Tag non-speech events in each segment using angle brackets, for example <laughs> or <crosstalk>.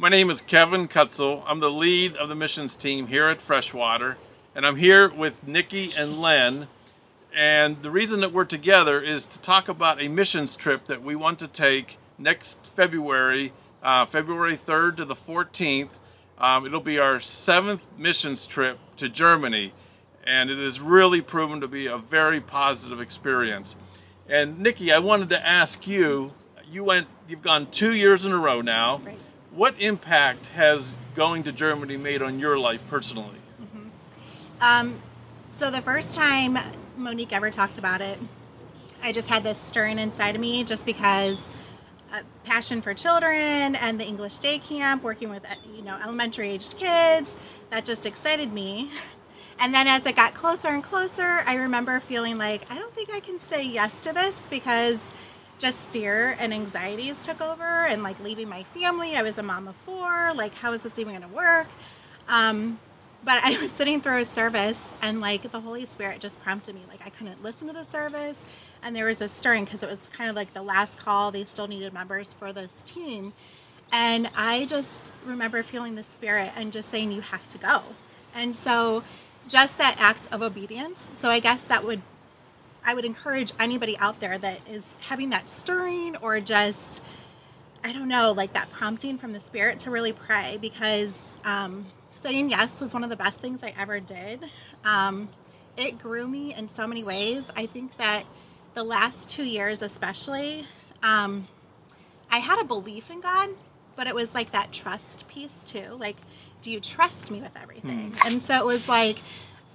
My name is Kevin Kutzel. I'm the lead of the missions team here at Freshwater, and I'm here with Nikki and Len. And the reason that we're together is to talk about a missions trip that we want to take next February, uh, February 3rd to the 14th. Um, it'll be our seventh missions trip to Germany, and it has really proven to be a very positive experience. And Nikki, I wanted to ask you, you went, you've gone two years in a row now. Right. What impact has going to Germany made on your life personally? Um, so the first time Monique ever talked about it, I just had this stirring inside of me just because uh, passion for children and the English day camp, working with uh, you know elementary aged kids, that just excited me. And then as it got closer and closer, I remember feeling like I don't think I can say yes to this because just fear and anxieties took over and like leaving my family. I was a mom of four. Like, how is this even going to work? Um, but I <laughs> was sitting through a service and like the Holy Spirit just prompted me. Like, I couldn't listen to the service. And there was this stirring because it was kind of like the last call. They still needed members for this team. And I just remember feeling the Spirit and just saying, You have to go. And so, just that act of obedience. So, I guess that would I would encourage anybody out there that is having that stirring or just, I don't know, like that prompting from the Spirit to really pray because um, saying yes was one of the best things I ever did. Um, it grew me in so many ways. I think that the last two years, especially, um, I had a belief in God, but it was like that trust piece too. Like, do you trust me with everything? And so it was like,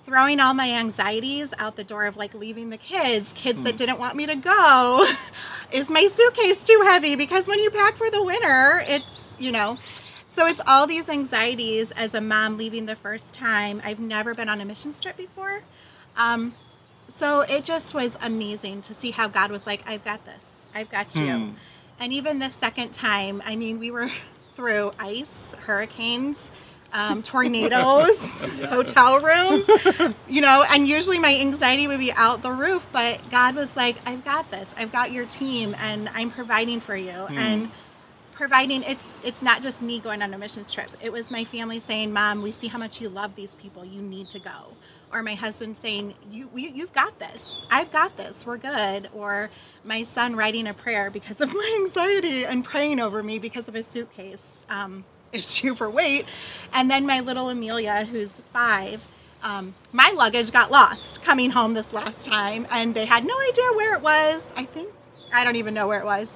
throwing all my anxieties out the door of like leaving the kids, kids that didn't want me to go. <laughs> Is my suitcase too heavy? Because when you pack for the winter, it's, you know, so it's all these anxieties as a mom leaving the first time. I've never been on a mission trip before. Um, so it just was amazing to see how God was like, I've got this, I've got you. Hmm. And even the second time, I mean, we were <laughs> through ice, hurricanes, um, tornadoes, <laughs> hotel rooms, you know, and usually my anxiety would be out the roof, but God was like, I've got this, I've got your team, and I'm providing for you. And providing it's it's not just me going on a missions trip. It was my family saying mom we see how much you love these people. You need to go. Or my husband saying you, you you've got this. I've got this. We're good. Or my son writing a prayer because of <laughs> my anxiety and praying over me because of his suitcase. Um, issue for weight and then my little amelia who's five um, my luggage got lost coming home this last time and they had no idea where it was i think i don't even know where it was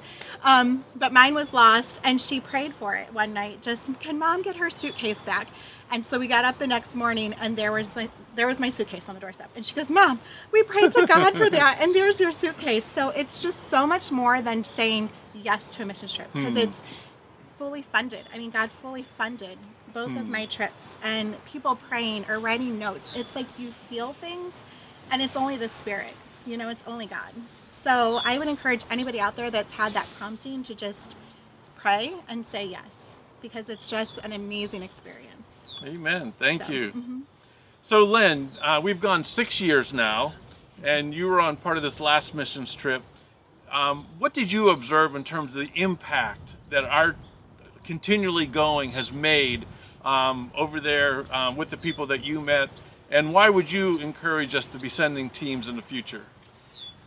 um, but mine was lost, and she prayed for it one night. Just can mom get her suitcase back? And so we got up the next morning, and there was my, there was my suitcase on the doorstep. And she goes, "Mom, we prayed to God for that, and there's your suitcase." So it's just so much more than saying yes to a mission trip because it's fully funded. I mean, God fully funded both of my trips, and people praying or writing notes. It's like you feel things, and it's only the Spirit. You know, it's only God. So I would encourage anybody out there that's had that prompting to just pray and say yes because it's just an amazing experience. Amen. Thank So, you. mhm. So, Lynn, uh, we've gone six years now, and you were on part of this last missions trip. Um, what did you observe in terms of the impact that our continually going has made um, over there um, with the people that you met? And why would you encourage us to be sending teams in the future?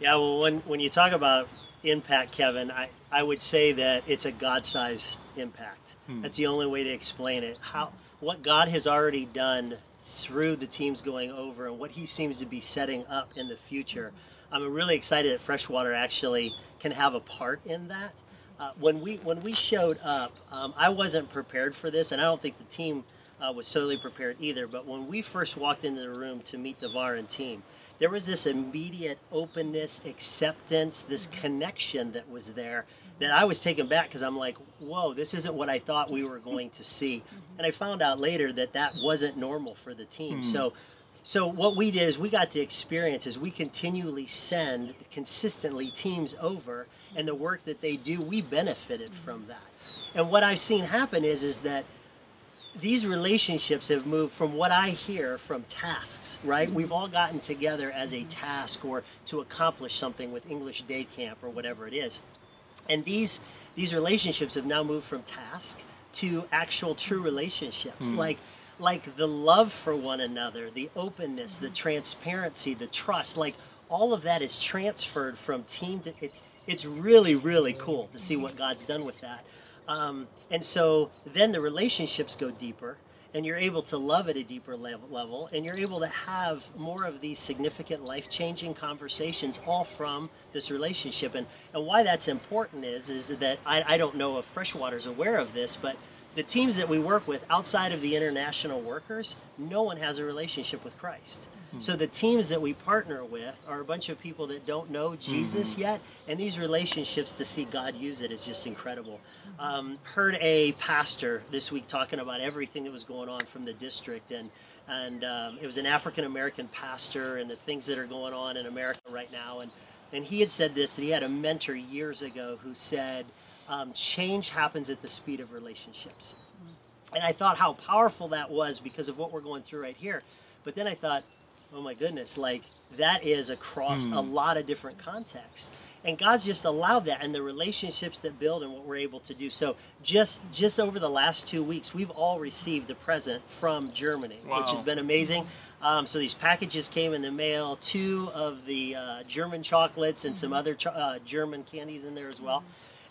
Yeah, well, when, when you talk about impact, Kevin, I, I would say that it's a God size impact. That's the only way to explain it. How What God has already done through the teams going over and what He seems to be setting up in the future. I'm really excited that Freshwater actually can have a part in that. Uh, when we when we showed up, um, I wasn't prepared for this, and I don't think the team uh, was totally prepared either. But when we first walked into the room to meet the Varan team, there was this immediate openness, acceptance, this connection that was there that I was taken back because I'm like, whoa, this isn't what I thought we were going to see. And I found out later that that wasn't normal for the team. So. So what we did is we got to experience is we continually send consistently teams over and the work that they do, we benefited from that. And what I've seen happen is is that these relationships have moved from what I hear from tasks, right? Mm-hmm. We've all gotten together as a task or to accomplish something with English Day Camp or whatever it is. And these these relationships have now moved from task to actual true relationships, mm. like like the love for one another, the openness, the mm. transparency, the trust, like all of that is transferred from team to it's it's really really cool to see what God's done with that. Um, and so then the relationships go deeper and you're able to love at a deeper level, and you're able to have more of these significant life-changing conversations all from this relationship and, and why that's important is is that I, I don't know if freshwater's aware of this but the teams that we work with outside of the international workers no one has a relationship with christ so the teams that we partner with are a bunch of people that don't know Jesus yet, and these relationships to see God use it is just incredible. Um, heard a pastor this week talking about everything that was going on from the district, and and um, it was an African American pastor and the things that are going on in America right now, and and he had said this that he had a mentor years ago who said, um, "Change happens at the speed of relationships." And I thought how powerful that was because of what we're going through right here. But then I thought, oh my goodness, like that is across a lot of different contexts. And God's just allowed that and the relationships that build and what we're able to do. So just just over the last two weeks, we've all received a present from Germany, which has been amazing. Um, so these packages came in the mail, two of the uh, German chocolates and some other cho- uh, German candies in there as well.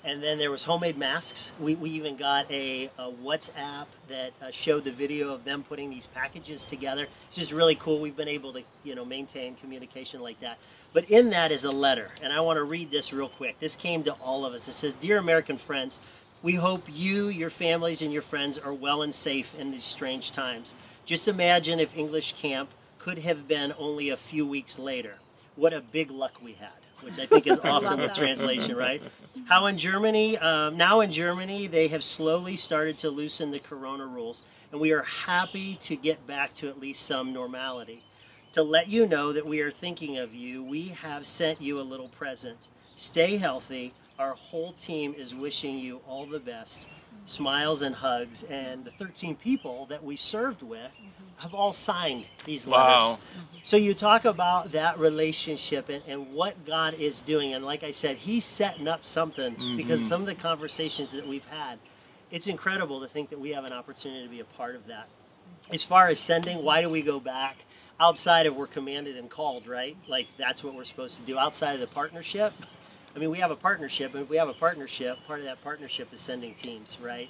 And then there was homemade masks. We, we even got a, a WhatsApp that uh, showed the video of them putting these packages together. It's just really cool. We've been able to you know maintain communication like that. But in that is a letter, and I want to read this real quick. This came to all of us. It says, "Dear American friends, we hope you, your families, and your friends are well and safe in these strange times. Just imagine if English camp could have been only a few weeks later. What a big luck we had." Which I think is <laughs> awesome with translation, right? How in Germany, um, now in Germany, they have slowly started to loosen the corona rules, and we are happy to get back to at least some normality. To let you know that we are thinking of you, we have sent you a little present. Stay healthy. Our whole team is wishing you all the best. Smiles and hugs. And the 13 people that we served with mm-hmm. have all signed these letters. Wow. So you talk about that relationship and, and what God is doing. And like I said, He's setting up something because mm-hmm. some of the conversations that we've had, it's incredible to think that we have an opportunity to be a part of that. As far as sending, why do we go back? Outside of we're commanded and called, right? Like that's what we're supposed to do. Outside of the partnership, I mean, we have a partnership, and if we have a partnership, part of that partnership is sending teams, right?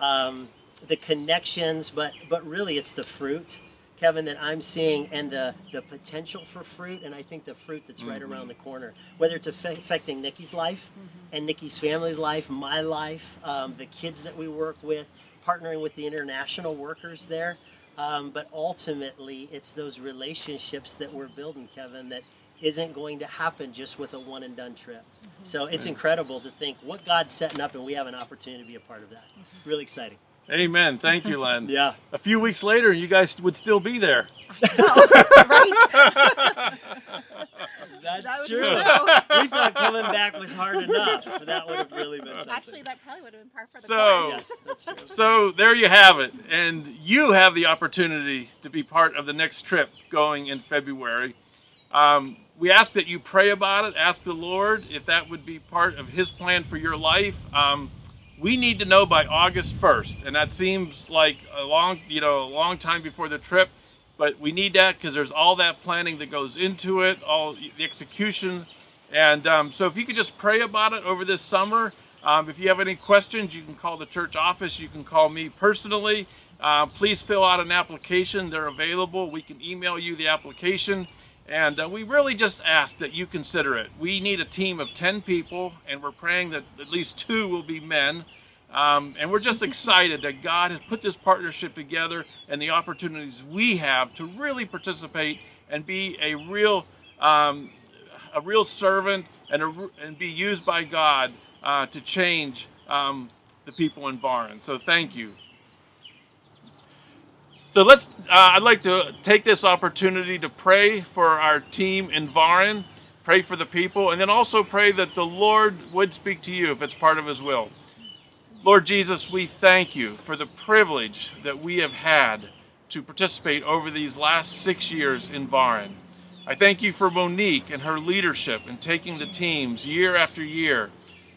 Um, the connections, but but really, it's the fruit, Kevin, that I'm seeing, and the the potential for fruit, and I think the fruit that's right around the corner, whether it's affe- affecting Nikki's life, and Nikki's family's life, my life, um, the kids that we work with, partnering with the international workers there. Um, but ultimately, it's those relationships that we're building, Kevin, that isn't going to happen just with a one and done trip. So it's incredible to think what God's setting up, and we have an opportunity to be a part of that. Really exciting. Amen. Thank you, Len. <laughs> Yeah. A few weeks later, you guys would still be there. right? <laughs> That's That true. true. we thought coming back was hard enough. That would have really been something. Actually, that probably would have been par for the So- course. yes. So there you have it. And you have the opportunity to be part of the next trip going in February. Um, we ask that you pray about it, ask the Lord if that would be part of His plan for your life. Um, we need to know by August 1st, and that seems like a long, you know, a long time before the trip. But we need that because there's all that planning that goes into it, all the execution, and um, so if you could just pray about it over this summer. Um, if you have any questions, you can call the church office. You can call me personally. Uh, please fill out an application. They're available. We can email you the application. And uh, we really just ask that you consider it. We need a team of 10 people, and we're praying that at least two will be men. Um, and we're just excited that God has put this partnership together and the opportunities we have to really participate and be a real, um, a real servant and, a, and be used by God uh, to change um, the people in Barn. So thank you. So let's. Uh, I'd like to take this opportunity to pray for our team in Varin, pray for the people, and then also pray that the Lord would speak to you if it's part of His will. Lord Jesus, we thank you for the privilege that we have had to participate over these last six years in Varin. I thank you for Monique and her leadership in taking the teams year after year.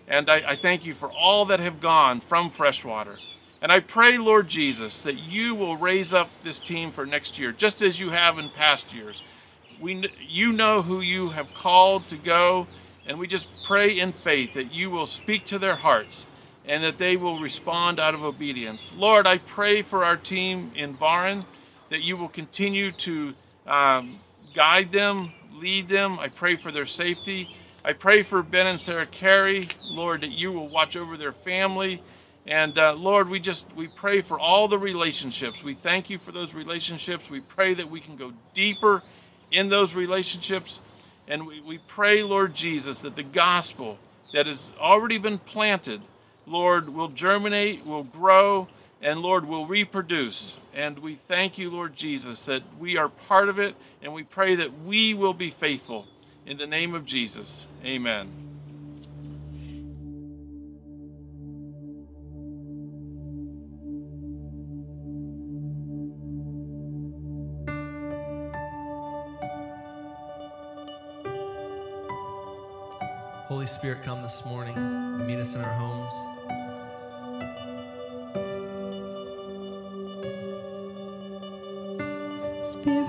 And I, I thank you for all that have gone from Freshwater. And I pray, Lord Jesus, that you will raise up this team for next year, just as you have in past years. We, you know who you have called to go, and we just pray in faith that you will speak to their hearts and that they will respond out of obedience. Lord, I pray for our team in Barron that you will continue to um, guide them, lead them. I pray for their safety. I pray for Ben and Sarah Carey, Lord, that you will watch over their family. And uh, Lord, we just we pray for all the relationships. We thank you for those relationships. We pray that we can go deeper in those relationships. And we, we pray, Lord Jesus, that the gospel that has already been planted, Lord, will germinate, will grow, and Lord, will reproduce. And we thank you, Lord Jesus, that we are part of it, and we pray that we will be faithful. In the name of Jesus, amen. Holy Spirit, come this morning, meet us in our homes. Spirit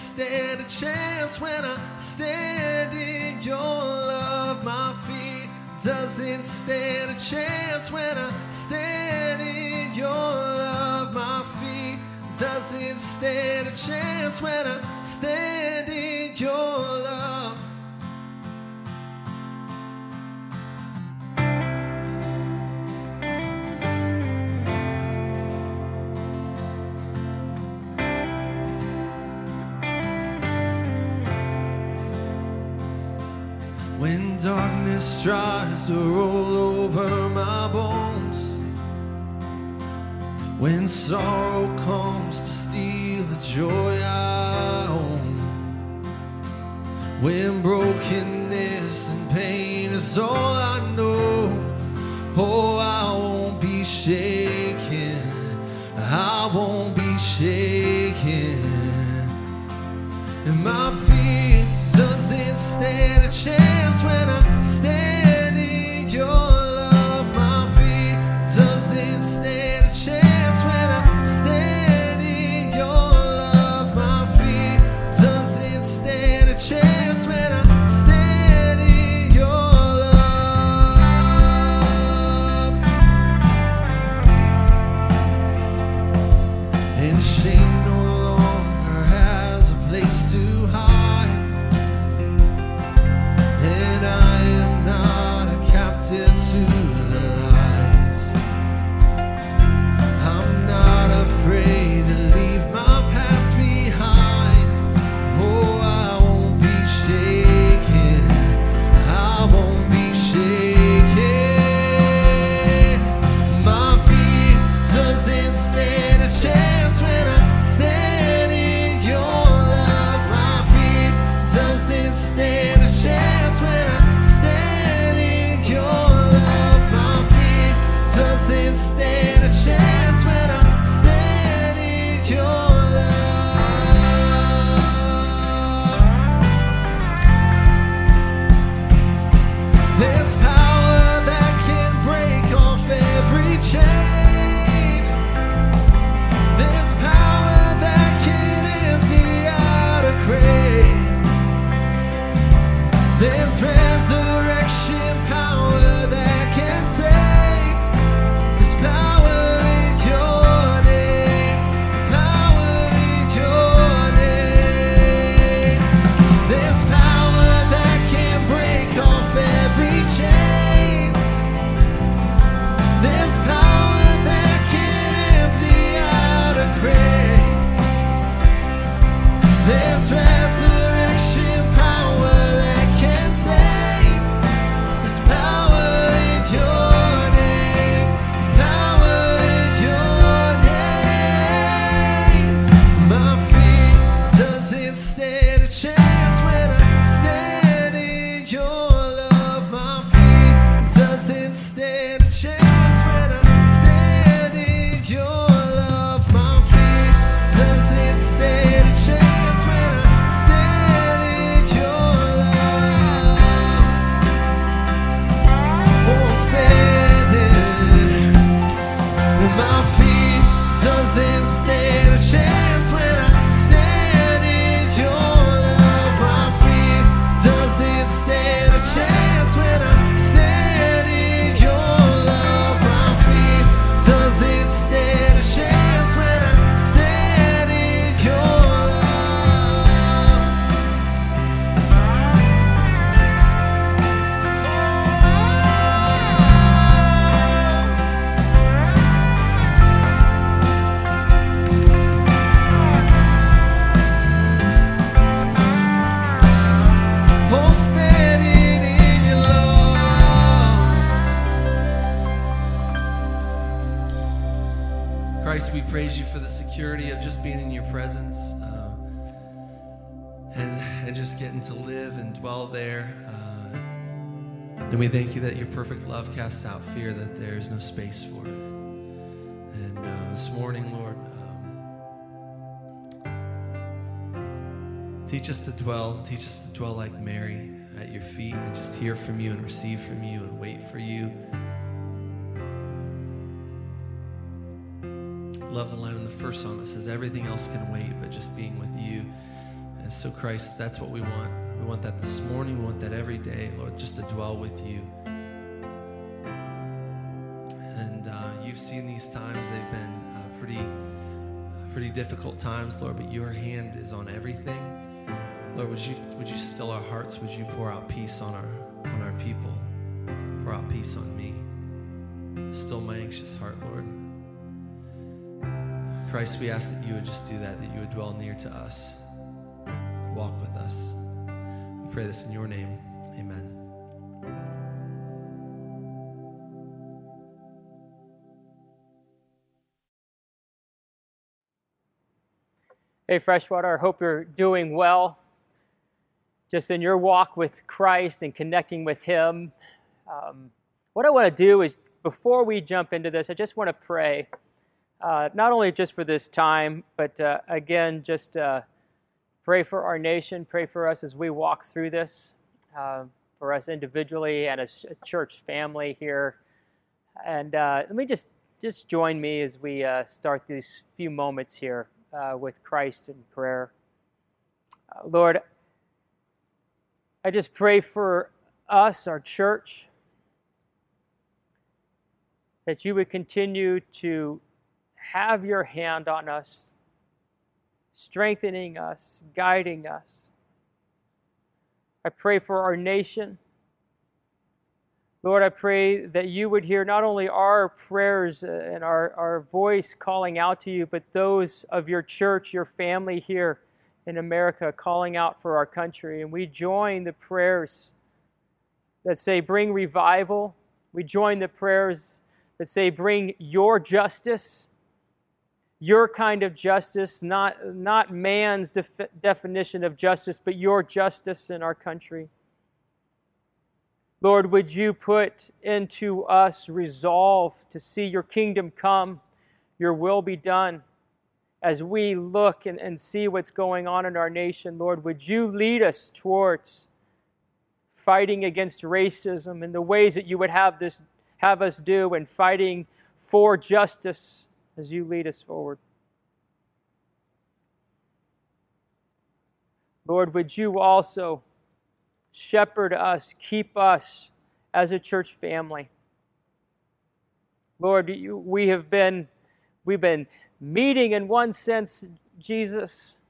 stand a chance when I stand in your love. My feet doesn't stand a chance when I stand in your love. My feet doesn't stand a chance when I stand in your love. Tries to roll over my bones, when sorrow comes to steal the joy I own, when brokenness and pain is all I know, oh, I won't be shaken, I won't be shaken. And my stand a chance when I stand There's resurrection power that praise you for the security of just being in your presence uh, and, and just getting to live and dwell there. Uh, and we thank you that your perfect love casts out fear, that there is no space for it. And uh, this morning, Lord, um, teach us to dwell, teach us to dwell like Mary at your feet and just hear from you and receive from you and wait for you. Love the line in the first song that says, Everything else can wait, but just being with you. And so, Christ, that's what we want. We want that this morning. We want that every day, Lord, just to dwell with you. And uh, you've seen these times, they've been uh, pretty, pretty difficult times, Lord, but your hand is on everything. Lord, would you, would you still our hearts? Would you pour out peace on our, on our people? Pour out peace on me. Still my anxious heart, Lord. Christ, we ask that you would just do that, that you would dwell near to us, walk with us. We pray this in your name. Amen. Hey, Freshwater, I hope you're doing well. Just in your walk with Christ and connecting with Him. Um, what I want to do is, before we jump into this, I just want to pray. Uh, not only just for this time, but uh, again, just uh, pray for our nation, pray for us as we walk through this, uh, for us individually and as a church family here. And uh, let me just just join me as we uh, start these few moments here with Christ in prayer. Lord, I just pray for us, our church, that you would continue to have your hand on us, strengthening us, guiding us. I pray for our nation. Lord, I pray that you would hear not only our prayers and our, our voice calling out to you, but those of your church, your family here in America calling out for our country. And we join the prayers that say, Bring revival. We join the prayers that say, Bring your justice, your kind of justice, not, not man's def- definition of justice, but your justice in our country. Lord, would you put into us resolve to see your kingdom come, your will be done? As we look and, and see what's going on in our nation, Lord, would you lead us towards fighting against racism in the ways that you would have this have us do and fighting for justice as you lead us forward. Lord, would you also shepherd us, keep us as a church family? Lord, we have been we've been meeting in one sense, Jesus,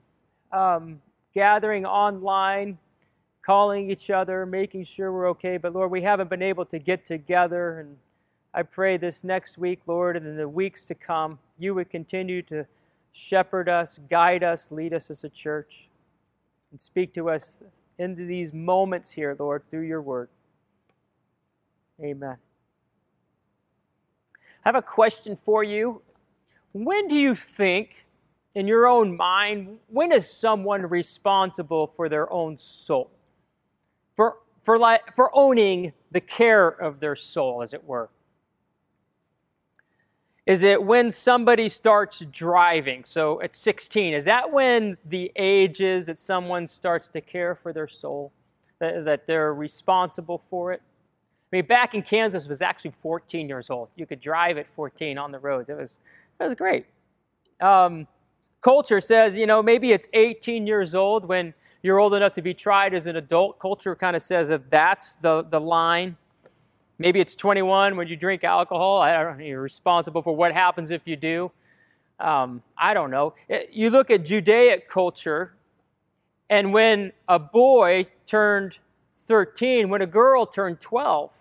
um, gathering online, calling each other, making sure we're okay. But Lord, we haven't been able to get together. And I pray this next week, Lord, and in the weeks to come, you would continue to shepherd us, guide us, lead us as a church, and speak to us into these moments here, Lord, through your word. Amen. I have a question for you. When do you think, in your own mind, when is someone responsible for their own soul? For, for, like, for owning the care of their soul, as it were? Is it when somebody starts driving? So at 16, is that when the age is that someone starts to care for their soul? That, that they're responsible for it? I mean, back in Kansas was actually 14 years old. You could drive at 14 on the roads. It was, it was great. Um, culture says, you know, maybe it's 18 years old when you're old enough to be tried as an adult. Culture kind of says that that's the, the line. Maybe it's 21 when you drink alcohol. I don't know. You're responsible for what happens if you do. Um, I don't know. You look at Judaic culture, and when a boy turned 13, when a girl turned 12,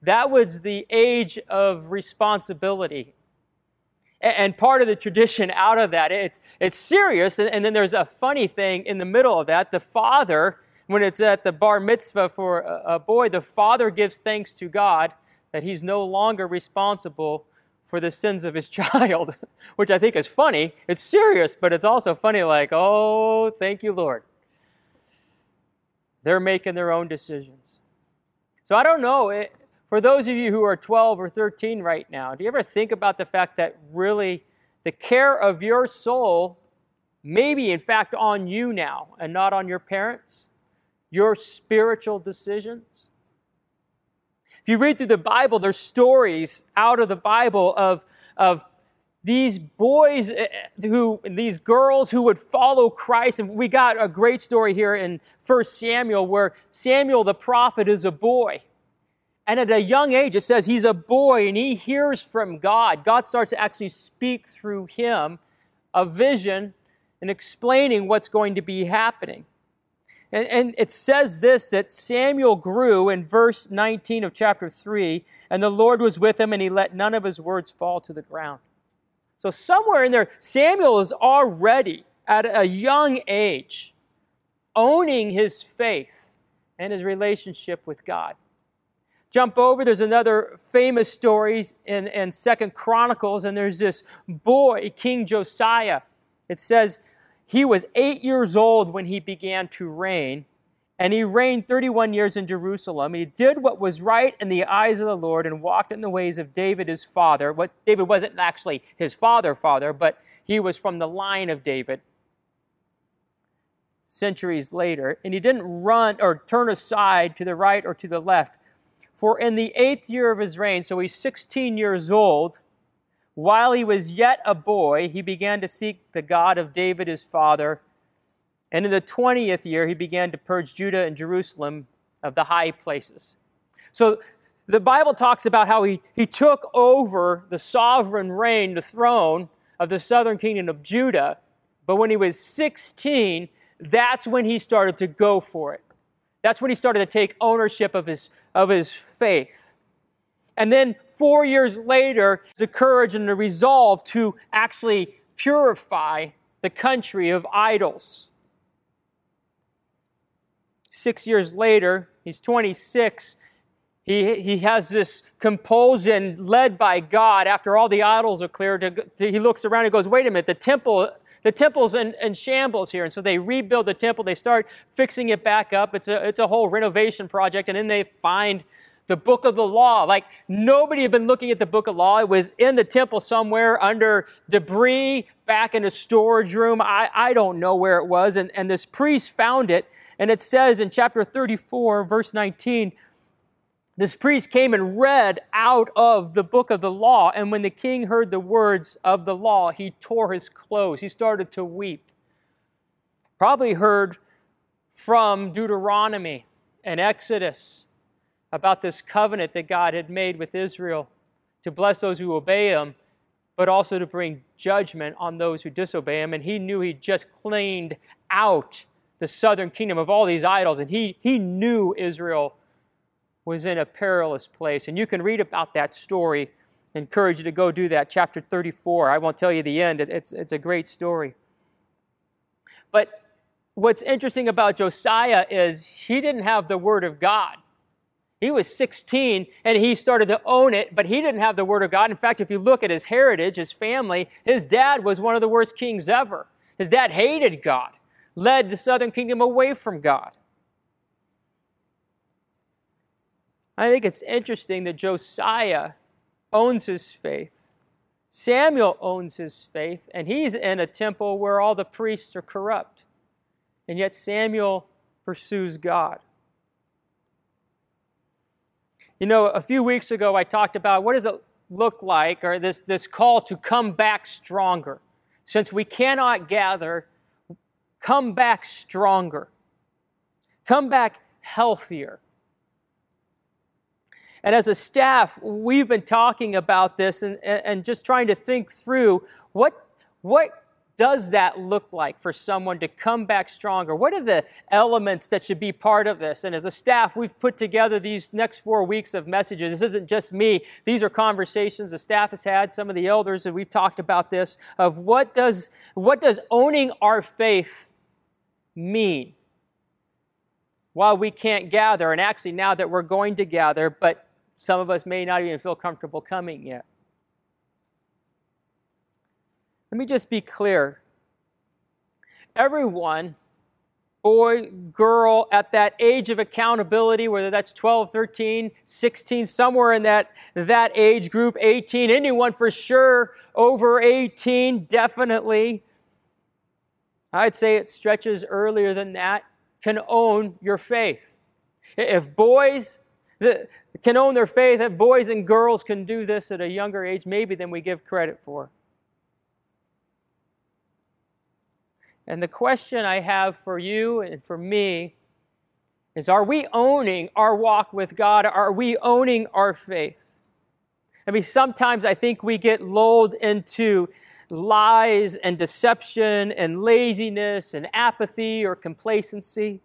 that was the age of responsibility. And part of the tradition out of that, it's, it's serious. And then there's a funny thing in the middle of that. The father when it's at the bar mitzvah for a, boy, the father gives thanks to God that he's no longer responsible for the sins of his <laughs> child, which I think is funny. It's serious, but it's also funny, like, oh, thank you, Lord. They're making their own decisions. So I don't know. It, for those of you who are 12 or 13 right now, do you ever think about the fact that really the care of your soul may be, in fact, on you now and not on your parents? Your spiritual decisions. If you read through the Bible, there's stories out of the Bible of, of these boys eh, who, these girls who would follow Christ. And we got a great story here in 1 Samuel where Samuel the prophet is a boy. And at a young age, it says he's a boy and he hears from God. God starts to actually speak through him a vision and explaining what's going to be happening. And, and, it says this that Samuel grew in verse 19 of chapter 3, and the Lord was with him, and he let none of his words fall to the ground. So, somewhere in there, Samuel is already at a young age owning his faith and his relationship with God. Jump over, there's another famous story in, in Second Chronicles, and there's this boy, King Josiah. It says, he was eight years old when he began to reign, and he reigned 31 years in Jerusalem. He did what was right in the eyes of the Lord and walked in the ways of David his father. What David wasn't actually his father, father, but he was from the line of David. Centuries later, and he didn't run or turn aside to the right or to the left. For in the eighth year of his reign, so he's 16 years old, while he was yet a boy, he began to seek the God of David his father. And in the 20th year, he began to purge Judah and Jerusalem of the high places. So the Bible talks about how he, he took over the sovereign reign, the throne of the southern kingdom of Judah. But when he was 16, that's when he started to go for it. That's when he started to take ownership of his, of his faith. And then four years later, the courage and the resolve to actually purify the country of idols. Six years later, he's 26. He, he has this compulsion led by God after all the idols are cleared. To, to, he looks around and goes, Wait a minute, the temple the temple's in, in, shambles here. And so they rebuild the temple. They start fixing it back up. It's a, it's a whole renovation project. And then they find the book of the law. Like nobody had been looking at the book of law. It was in the temple somewhere under debris back in a storage room. I, I don't know where it was. And, and this priest found it. And it says in chapter 34, verse 19, this priest came and read out of the book of the law. And when the king heard the words of the law, he tore his clothes. He started to weep. Probably heard from Deuteronomy and Exodus about this covenant that God had made with Israel to bless those who obey Him, but also to bring judgment on those who disobey Him. And he knew He just cleaned out the southern kingdom of all these idols, and He, he knew Israel was in a perilous place. And you can read about that story. I encourage you to go do that, chapter 34. I won't tell you the end, it's, it's a great story. But what's interesting about Josiah is he didn't have the Word of God. He was 16 and he started to own it, but he didn't have the Word of God. In fact, if you look at his heritage, his family, his dad was one of the worst kings ever. His dad hated God, led the southern kingdom away from God. I think it's interesting that Josiah owns his faith. Samuel owns his faith, and he's in a temple where all the priests are corrupt. And yet Samuel pursues God. You know, a few weeks ago I talked about what does it look like, or this, this call to come back stronger. Since we cannot gather, come back stronger. Come back healthier. And as a staff, we've been talking about this and, and just trying to think through what, what does that look like for someone to come back stronger? What are the elements that should be part of this? And as a staff, we've put together these next four weeks of messages. This isn't just me. These are conversations the staff has had, some of the elders, and we've talked about this of what does, what does owning our faith mean? While we can't gather, and actually now that we're going to gather, but some of us may not even feel comfortable coming yet. Let me just be clear. Everyone, boy, girl, at that age of accountability, whether that's 12, 13, 16, somewhere in that, that age group, 18, anyone for sure over 18, definitely. I'd say it stretches earlier than that, can own your faith. If boys can own their faith, if boys and girls can do this at a younger age, maybe than we give credit for. And the question I have for you and for me is are we owning our walk with God? Are we owning our faith? I mean, sometimes I think we get lulled into lies and deception and laziness and apathy or complacency.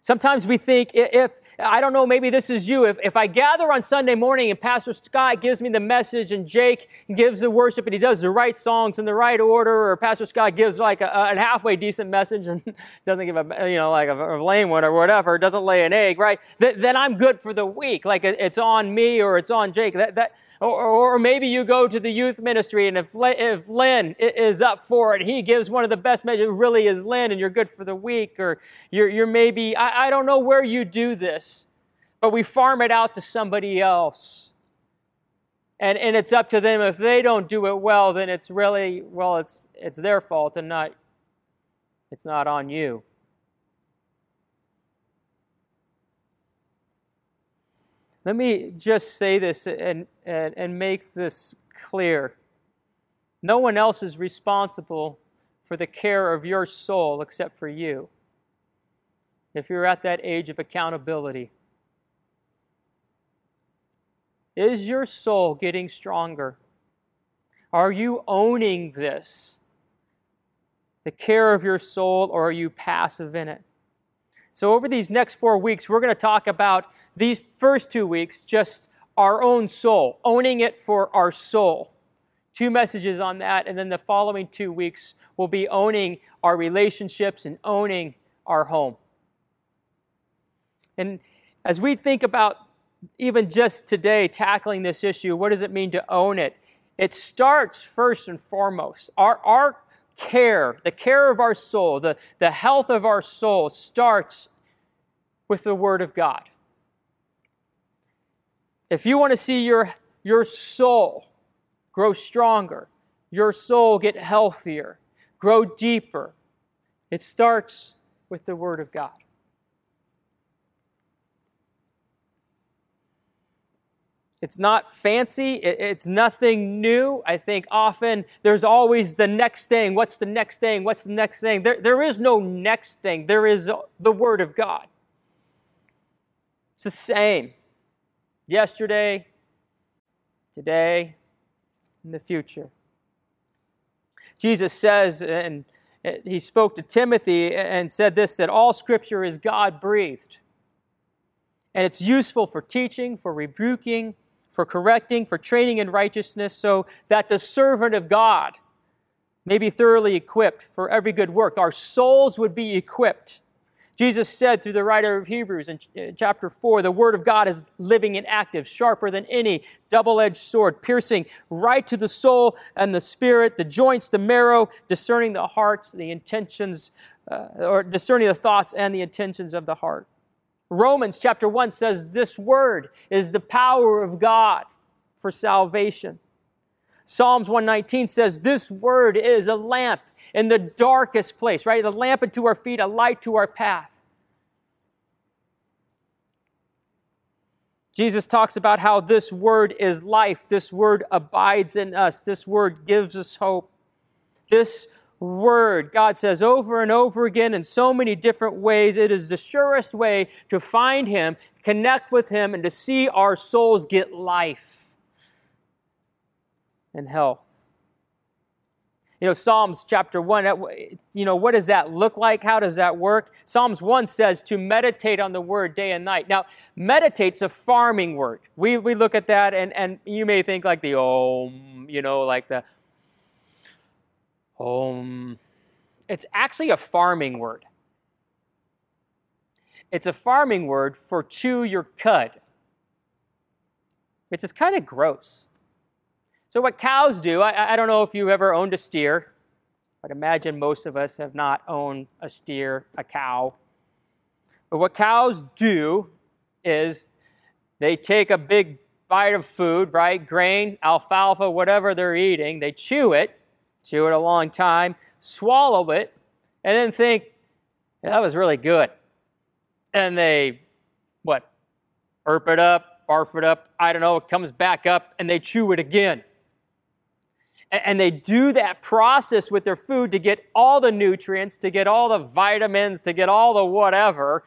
Sometimes we think if, I don't know, maybe this is you, if, if I gather on Sunday morning and Pastor Scott gives me the message and Jake gives the worship and he does the right songs in the right order, or Pastor Scott gives like a, a halfway decent message and <laughs> doesn't give a, you know, like a, a lame one or whatever, doesn't lay an egg, right? Th- then I'm good for the week. Like it's on me or it's on Jake. That, that, or, or, maybe you go to the youth ministry, and if, if Lynn is up for it, he gives one of the best messages, really is Lynn, and you're good for the week. Or you're, you're maybe, I, I don't know where you do this, but we farm it out to somebody else. And, and it's up to them. If they don't do it well, then it's really, well, it's, it's their fault and not, it's not on you. Let me just say this and, and, and make this clear. No one else is responsible for the care of your soul except for you. If you're at that age of accountability, is your soul getting stronger? Are you owning this? The care of your soul, or are you passive in it? So, over these next four weeks, we're going to talk about these first two weeks just our own soul, owning it for our soul. Two messages on that, and then the following two weeks will be owning our relationships and owning our home. And as we think about even just today tackling this issue, what does it mean to own it? It starts first and foremost. Our, our care, the care of our soul, the, the health of our soul starts with the Word of God. If you want to see your, your soul grow stronger, your soul get healthier, grow deeper, it starts with the Word of God. It's not fancy. It's nothing new. I think often there's always the next thing. What's the next thing? What's the next thing? There, there is no next thing. There is the Word of God. It's the same. Yesterday, today, in the future. Jesus says, and he spoke to Timothy and said this that all scripture is God breathed. And it's useful for teaching, for rebuking, for correcting, for training in righteousness, so that the servant of God may be thoroughly equipped for every good work. Our souls would be equipped. Jesus said through the writer of Hebrews in chapter 4 the word of God is living and active, sharper than any double edged sword, piercing right to the soul and the spirit, the joints, the marrow, discerning the hearts, the intentions, uh, or discerning the thoughts and the intentions of the heart. Romans chapter 1 says this word is the power of God for salvation. Psalms 119 says this word is a lamp in the darkest place, right? A lamp unto our feet, a light to our path. Jesus talks about how this word is life. This word abides in us. This word gives us hope. This word, God says over and over again in so many different ways, it is the surest way to find Him, connect with Him, and to see our souls get life and health. You know, Psalms chapter 1, you know, what does that look like? How does that work? Psalms 1 says to meditate on the word day and night. Now, meditate's a farming word. We, we look at that and, and you may think like the om, you know, like the um, it's actually a farming word. It's a farming word for chew your cud, which is kind of gross. So, what cows do, I, I don't know if you've ever owned a steer, but imagine most of us have not owned a steer, a cow. But what cows do is they take a big bite of food, right? Grain, alfalfa, whatever they're eating, they chew it, chew it a long time, swallow it, and then think, yeah, that was really good. And they, what, burp it up, barf it up, I don't know, it comes back up, and they chew it again. And they do that process with their food to get all the nutrients, to get all the vitamins, to get all the whatever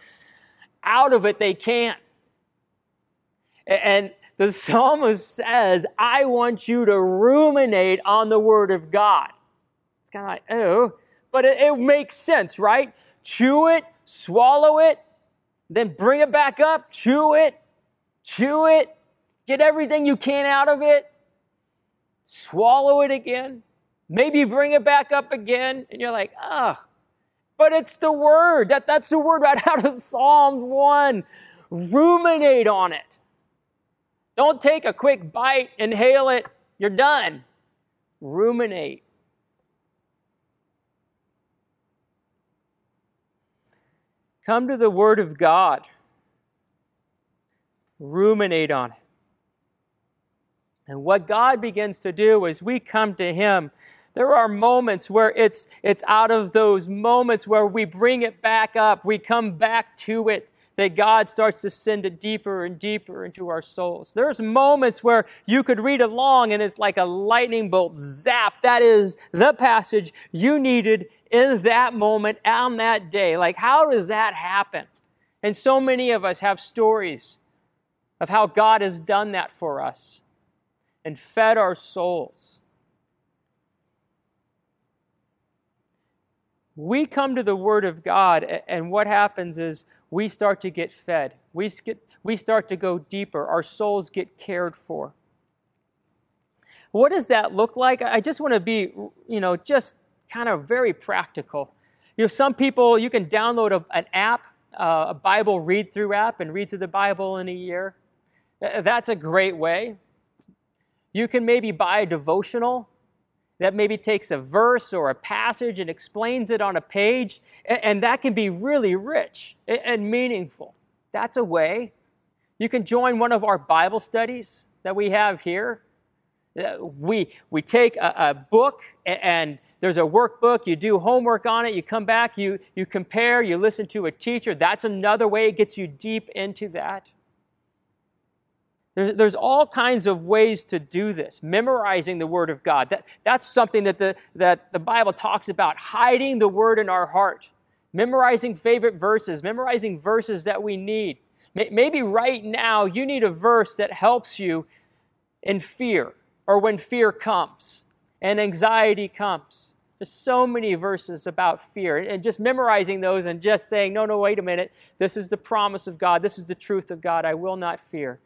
out of it they can. And the psalmist says, I want you to ruminate on the word of God. It's kind of like, oh, but it, it makes sense, right? Chew it, swallow it, then bring it back up, chew it, chew it, get everything you can out of it, swallow it again, maybe bring it back up again, and you're like, ah, but it's the word. That, that's the word right <laughs> out of Psalms 1. Ruminate on it. Don't take a quick bite, inhale it, you're done. Ruminate. Come to the Word of God. Ruminate on it. And what God begins to do is we come to Him. There are moments where it's, it's out of those moments where we bring it back up, we come back to it, that God starts to send it deeper and deeper into our souls. There's moments where you could read along and it's like a lightning bolt zap. That is the passage you needed in that moment on that day. Like, how does that happen? And so many of us have stories of how God has done that for us and fed our souls. We come to the Word of God, and what happens is we start to get fed. We, get, we start to go deeper. Our souls get cared for. What does that look like? I just want to be, you know, just kind of very practical. You know, some people, you can download a, an app, uh, a Bible read through app, and read through the Bible in a year. That's a great way. You can maybe buy a devotional that maybe takes a verse or a passage and explains it on a page, and that can be really rich and meaningful. That's a way. You can join one of our Bible studies that we have here. Uh, We, we take a, a book and there's a workbook, you do homework on it, you come back, you, you compare, you listen to a teacher. That's another way it gets you deep into that. There's, there's all kinds of ways to do this. Memorizing the Word of God. That, that's something that the, that the Bible talks about, hiding the Word in our heart. Memorizing favorite verses, memorizing verses that we need. Maybe right now you need a verse that helps you in fear or when fear comes and anxiety comes. There's so many verses about fear. And just memorizing those and just saying, no, no, wait a minute. This is the promise of God. This is the truth of God. I will not fear.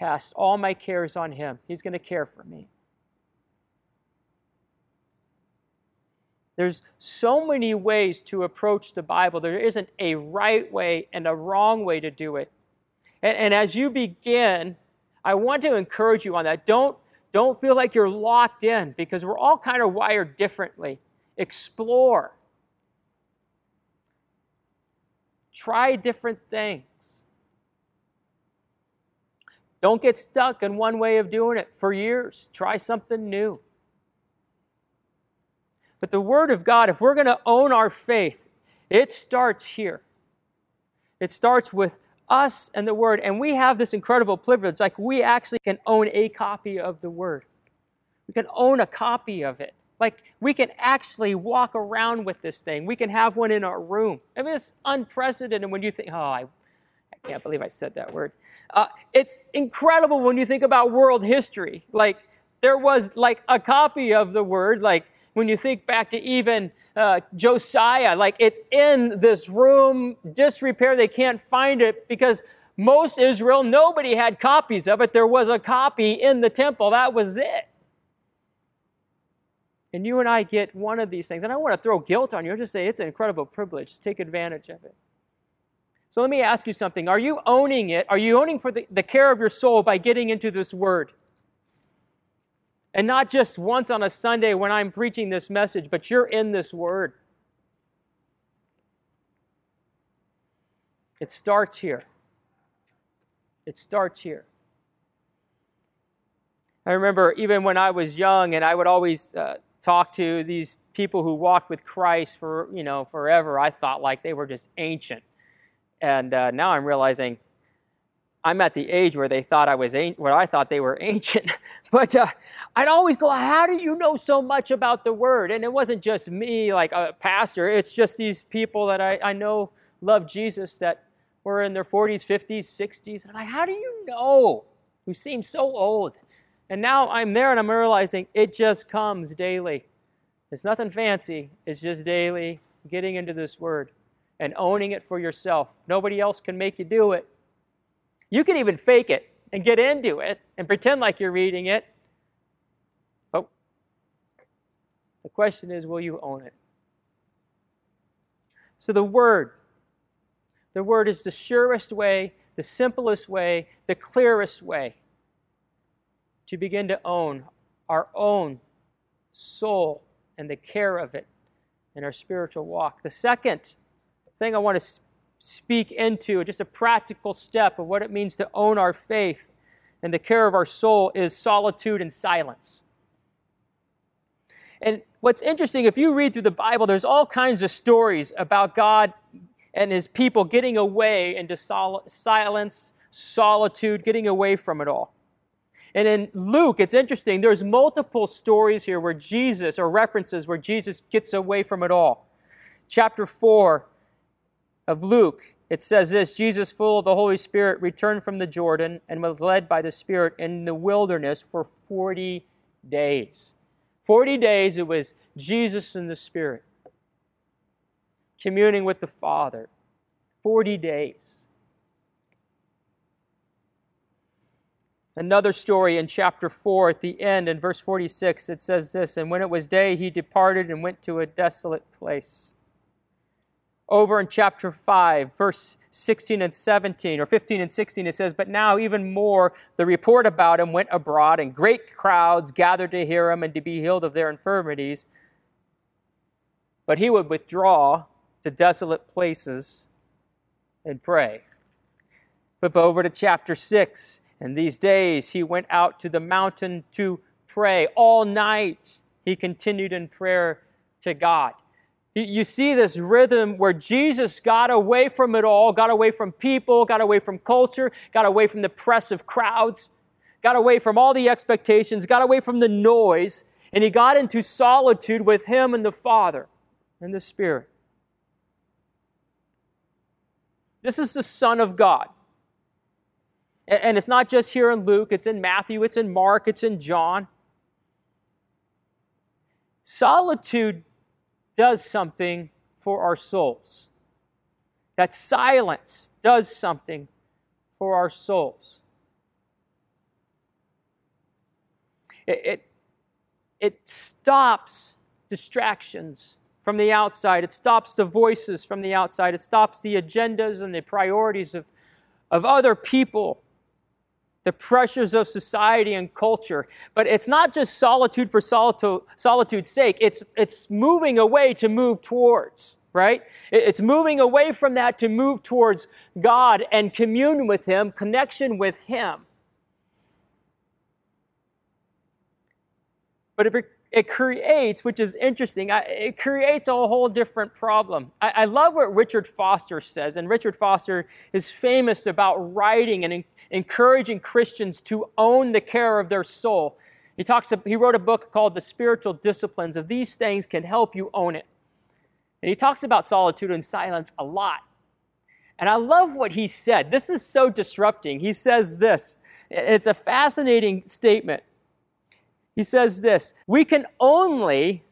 Cast all my cares on Him. He's going to care for me. There's so many ways to approach the Bible. There isn't a right way and a wrong way to do it. And, and as you begin, I want to encourage you on that. Don't, don't feel like you're locked in because we're all kind of wired differently. Explore. Try different things. Don't get stuck in one way of doing it for years. Try something new. But the Word of God, if we're going to own our faith, it starts here. It starts with us and the Word. And we have this incredible privilege. Like, we actually can own a copy of the Word, we can own a copy of it. Like, we can actually walk around with this thing. We can have one in our room. I mean, it's unprecedented when you think, oh, I, I can't believe I said that word. Uh, it's incredible when you think about world history. Like, there was like a copy of the word, like, when you think back to even uh, Josiah, like it's in this room, disrepair, they can't find it because most Israel, nobody had copies of it. There was a copy in the temple, that was it. And you and I get one of these things. And I want to throw guilt on you, I just say it's an incredible privilege. Take advantage of it. So let me ask you something. Are you owning it? Are you owning for the, the care of your soul by getting into this word? And not just once on a Sunday when I'm preaching this message, but you're in this word. It starts here. It starts here. I remember even when I was young, and I would always uh, talk to these people who walked with Christ for you know forever. I thought like they were just ancient, and uh, now I'm realizing I'm at the age where they thought I was an- where I thought they were <laughs> ancient, but uh, I'd always go, "How do you know so much about the Word?" And it wasn't just me, like a pastor. It's just these people that I, I know love Jesus that were in their 40s, 50s, 60s. And I'm like, "How do you know?" Who seem so old, and now I'm there and I'm realizing it just comes daily. It's nothing fancy. It's just daily getting into this Word and owning it for yourself. Nobody else can make you do it. You can even fake it and get into it and pretend like you're reading it. But the question is, will you own it? So the Word, the Word is the surest way, the simplest way, the clearest way to begin to own our own soul and the care of it in our spiritual walk. The second thing I want to speak into, just a practical step of what it means to own our faith and the care of our soul, is solitude and silence. And what's interesting, if you read through the Bible, there's all kinds of stories about God and his people getting away into sol- silence, solitude, getting away from it all. And in Luke, it's interesting, there's multiple stories here where Jesus, or references where Jesus gets away from it all. Chapter 4, of Luke, it says this Jesus, full of the Holy Spirit, returned from the Jordan and was led by the Spirit in the wilderness for 40 days. 40 days it was Jesus and the Spirit communing with the Father. 40 days. Another story in chapter 4 at the end, in verse 46, it says this And when it was day, he departed and went to a desolate place over in chapter 5, verse 16 and 17, or 15 and 16, it says, But now even more, the report about him went abroad, and great crowds gathered to hear him and to be healed of their infirmities. But he would withdraw to desolate places and pray. Flip over to chapter 6. In these days, he went out to the mountain to pray. All night, he continued in prayer to God. You see this rhythm where Jesus got away from it all, got away from people, got away from culture, got away from the press of crowds, got away from all the expectations, got away from the noise, and he got into solitude with him and the Father and the Spirit. This is the Son of God. And it's not just here in Luke, it's in Matthew, it's in Mark, it's in John. Solitude does something for our souls. That silence does something for our souls. It, it, it stops distractions from the outside. It stops the voices from the outside. It stops the agendas and the priorities of, of other people the pressures of society and culture. But it's not just solitude for solitude, solitude's sake, it's, it's moving away to move towards, right? It's moving away from that to move towards God and commune with Him, connection with Him. But it it creates, which is interesting, it creates a whole different problem. I, love what Richard Foster says, and Richard Foster is famous about writing and encouraging Christians to own the care of their soul. He, talks, he wrote a book called The Spiritual Disciplines of These Things Can Help You Own It. And he talks about solitude and silence a lot. And I love what he said. This is so disrupting. He says this. It's a fascinating statement. He says this We can only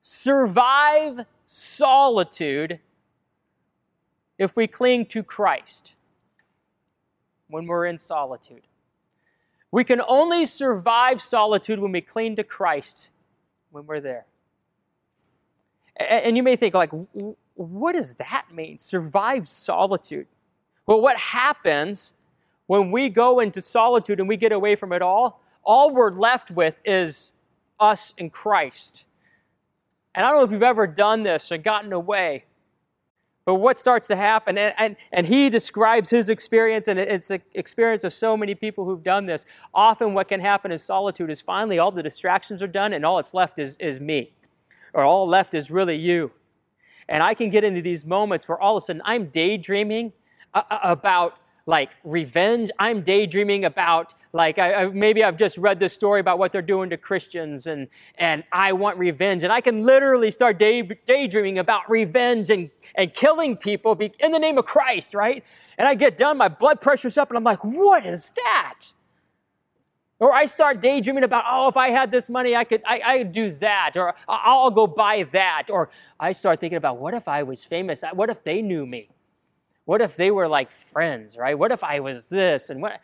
survive solitude if we cling to Christ when we're in solitude. We can only survive solitude when we cling to Christ when we're there. And you may think, like, what does that mean? Survive solitude. Well, what happens when we go into solitude and we get away from it all? All we're left with is us in Christ. And I don't know if you've ever done this or gotten away, but what starts to happen, and, and, and he describes his experience, and it's an experience of so many people who've done this. Often, what can happen in solitude is finally all the distractions are done, and all that's left is, is me, or all left is really you. And I can get into these moments where all of a sudden I'm daydreaming uh, uh, about like revenge. I'm daydreaming about like I, I, maybe I've just read this story about what they're doing to Christians, and and I want revenge, and I can literally start day, daydreaming about revenge and and killing people be, in the name of Christ, right? And I get done, my blood pressure's up, and I'm like, what is that? Or I start daydreaming about, oh, if I had this money, I could, I, I do that, or I'll go buy that. Or I start thinking about, what if I was famous? What if they knew me? What if they were like friends, right? What if I was this and what?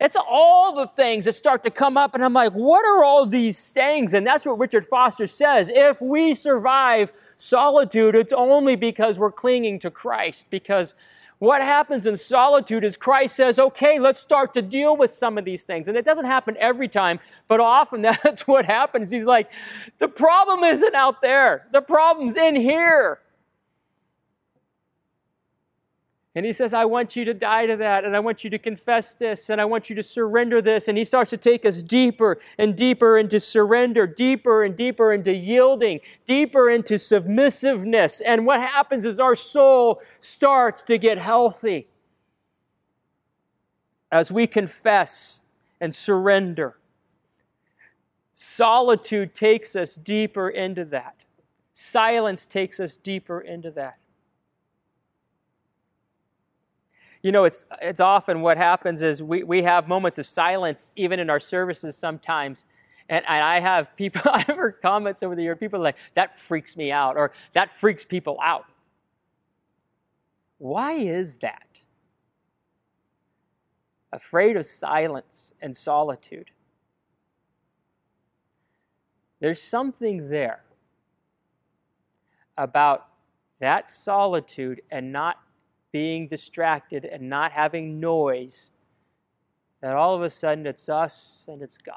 It's all the things that start to come up, and I'm like, what are all these things? And that's what Richard Foster says. If we survive solitude, it's only because we're clinging to Christ. Because what happens in solitude is Christ says, okay, let's start to deal with some of these things. And it doesn't happen every time, but often <laughs> that's what happens. He's like, the problem isn't out there, the problem's in here. And he says, I want you to die to that, and I want you to confess this, and I want you to surrender this. And he starts to take us deeper and deeper into surrender, deeper and deeper into yielding, deeper into submissiveness. And what happens is our soul starts to get healthy as we confess and surrender. Solitude takes us deeper into that, silence takes us deeper into that. You know, it's, it's often what happens is we, we have moments of silence even in our services sometimes. And, and I have people, <laughs> I've heard comments over the year, people like, that freaks me out, or that freaks people out. Why is that? Afraid of silence and solitude. There's something there about that solitude and not being distracted and not having noise, that all of a sudden it's us and it's God.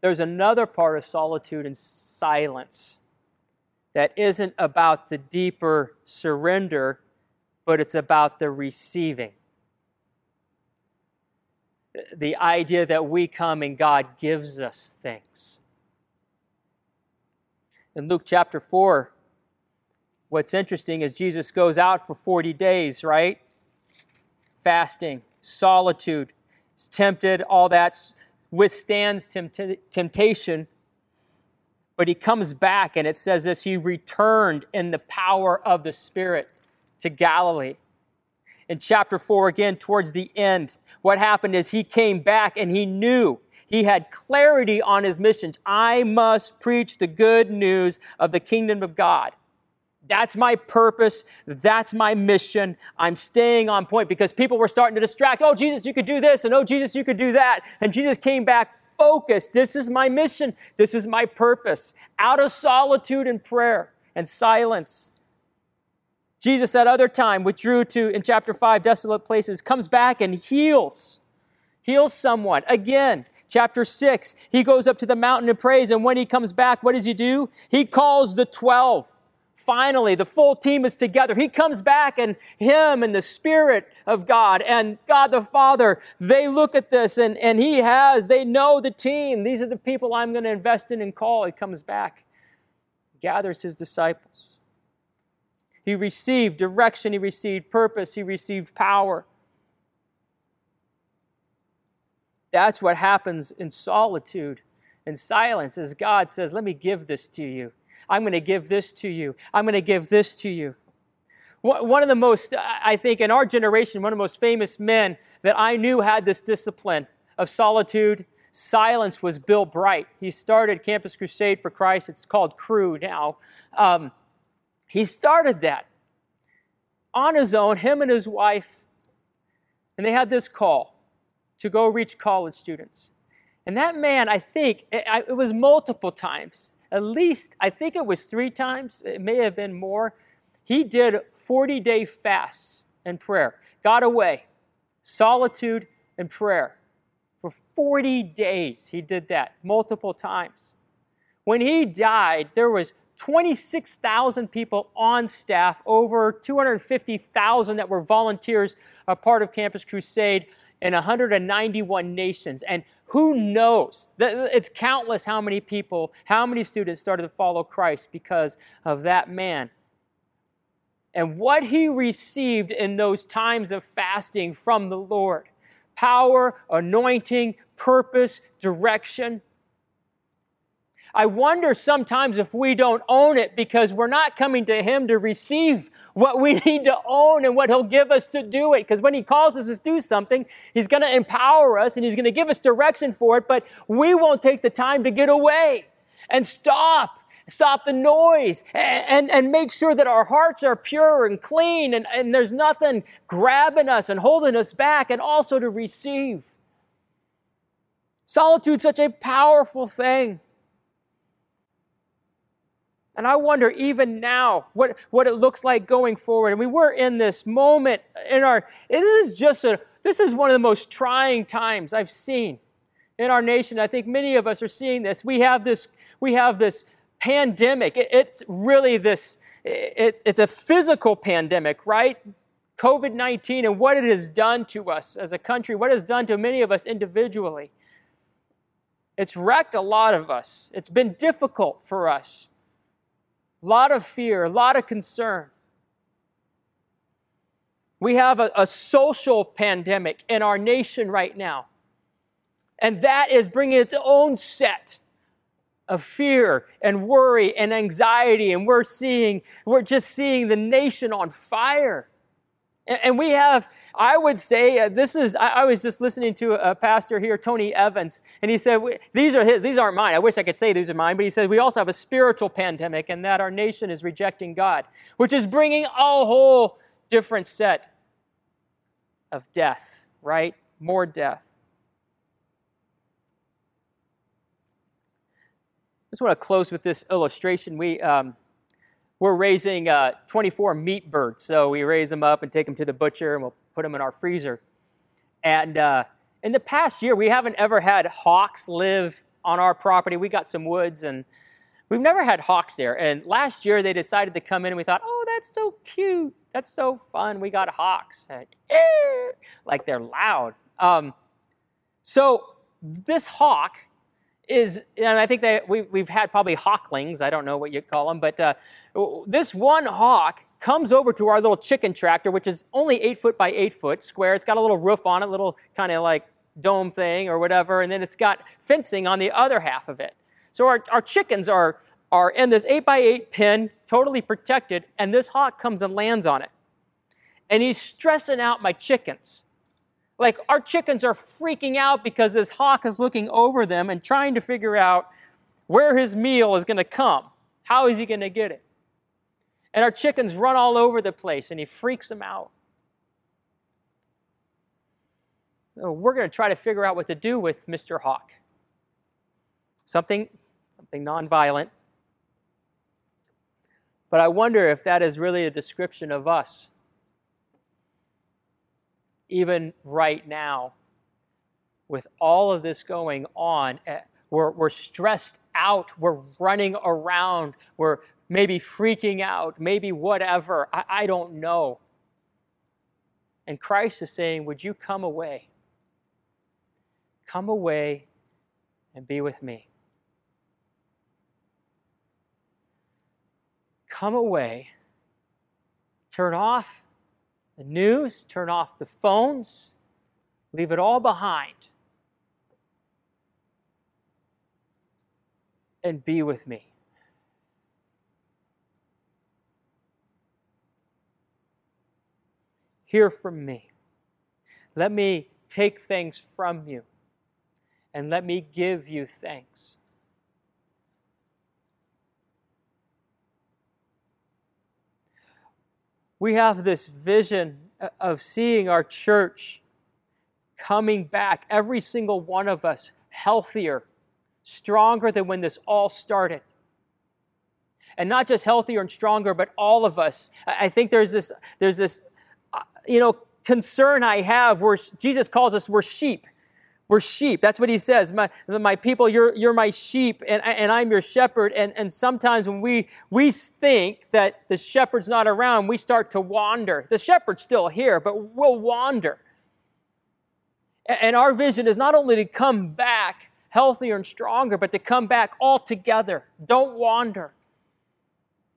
There's another part of solitude and silence that isn't about the deeper surrender, but it's about the receiving. The idea that we come and God gives us things in Luke chapter 4, what's interesting is Jesus goes out for 40 days, right? Fasting, solitude, is tempted, all that, withstands temptation. But he comes back, and it says this he returned in the power of the Spirit to Galilee. In chapter 4, again, towards the end, what happened is he came back and he knew he had clarity on his missions. I must preach the good news of the kingdom of God. That's my purpose. That's my mission. I'm staying on point because people were starting to distract. Oh, Jesus, you could do this. And oh, Jesus, you could do that. And Jesus came back focused. This is my mission. This is my purpose. Out of solitude and prayer and silence. Jesus at other time withdrew to, in chapter 5, desolate places, comes back and heals. Heals someone. Again, Chapter 6, he goes up to the mountain and prays, and when he comes back, what does he do? He calls the 12. Finally, the full team is together. He comes back, and him and the Spirit of God and God the Father, they look at this, and, and he has, they know the team. These are the people I'm going to invest in and call. He comes back, gathers his disciples. He received direction, he received purpose, he received power. That's what happens in solitude and silence as God says, Let me give this to you. I'm going to give this to you. I'm going to give this to you. One of the most, I think, in our generation, one of the most famous men that I knew had this discipline of solitude, silence was Bill Bright. He started Campus Crusade for Christ. It's called Cru now. Um, he started that on his own, him and his wife, and they had this call to go reach college students. And that man, I think, it, was multiple times. At least, I think it was three times. It may have been more. He did 40 day fasts and prayer, got away, solitude and prayer. For 40 days, he did that multiple times. When he died, there was 26,000 people on staff, over 250,000 that were volunteers, a part of Campus Crusade in 191 nations. And who knows? It's countless how many people, how many students started to follow Christ because of that man. and what he received in those times of fasting from the Lord power, anointing, purpose, direction. I wonder sometimes if we don't own it because we're not coming to Him to receive what we <laughs> need to own and what He'll give us to do it. Because when He calls us to do something, He's going to empower us and He's going to give us direction for it, but we won't take the time to get away and stop stop the noise and, and, and, make sure that our hearts are pure and clean and, and there's nothing grabbing us and holding us back and also to receive. Solitude's such a powerful thing. And I wonder even now what, what it looks like going forward. And we were in this moment in our, this is just a, this is one of the most trying times I've seen in our nation. I think many of us are seeing this. We have this, we have this pandemic. It, it's really this, it's, it's a physical pandemic, right? COVID 19 and what it has done to us as a country, what it has done to many of us individually. It's wrecked a lot of us. It's been difficult for us. A lot of fear, a lot of concern. We have a, a, social pandemic in our nation right now. And that is bringing its own set of fear and worry and anxiety. And we're seeing, we're just seeing the nation on fire. And, we have, I would say, uh, this is, I, I, was just listening to a, a, pastor here, Tony Evans, and he said, these are his, these aren't mine. I wish I could say these are mine, but he says, we also have a spiritual pandemic and that our nation is rejecting God, which is bringing a whole different set of death, right? More death. I just want to close with this illustration. We, um, we're raising uh, 24 meat birds. So we raise them up and take them to the butcher and we'll put them in our freezer. And uh, in the past year, we haven't ever had hawks live on our property. We got some woods and we've never had hawks there. And last year they decided to come in and we thought, oh, that's so cute. That's so fun. We got hawks. Like, eh, like they're loud. Um, so this hawk is, and I think that we, we've had probably hawklings, I don't know what you call them, but uh, this one hawk comes over to our little chicken tractor, which is only eight foot by eight foot square. It's got a little roof on it, a little kind of like dome thing or whatever, and then it's got fencing on the other half of it. So our, our chickens are, are in this eight by eight pen, totally protected, and this hawk comes and lands on it. And he's stressing out my chickens. Like our chickens are freaking out because this hawk is looking over them and trying to figure out where his meal is going to come. How is he going to get it? And our chickens run all over the place and he freaks them out. We're going to try to figure out what to do with Mr. Hawk. Something, something nonviolent. But I wonder if that is really a description of us even right now, with all of this going on, eh, we're, we're stressed out, we're running around, we're maybe freaking out, maybe whatever. I, I don't know. And Christ is saying, Would you come away? Come away and be with me. Come away, turn off the news, turn off the phones, leave it all behind, and be with me. Hear from me. Let me take things from you, and let me give you thanks. We have this vision of seeing our church coming back, every single one of us healthier, stronger than when this all started. And not just healthier and stronger, but all of us. I think there's this, there's this, uh, you know, concern I have where Jesus calls us we're sheep. We're sheep. That's what he says. My, my people, you're, you're my sheep, and, and I'm your shepherd. And, and sometimes when we, we think that the shepherd's not around, we start to wander. The shepherd's still here, but we'll wander. And our vision is not only to come back healthier and stronger, but to come back all together. Don't wander.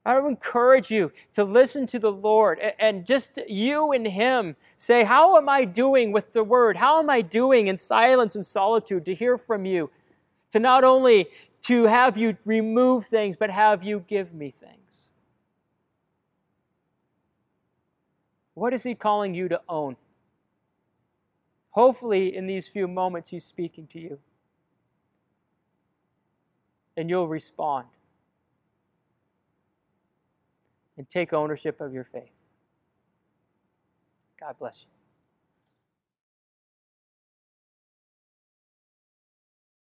I would encourage you to listen to the Lord and just you and Him say, How am I doing with the Word? How am I doing in silence and solitude to hear from you? To not only to have you remove things, but have you give me things. What is He calling you to own? Hopefully, in these few moments, He's speaking to you. And you'll respond and take ownership of your faith. God bless you.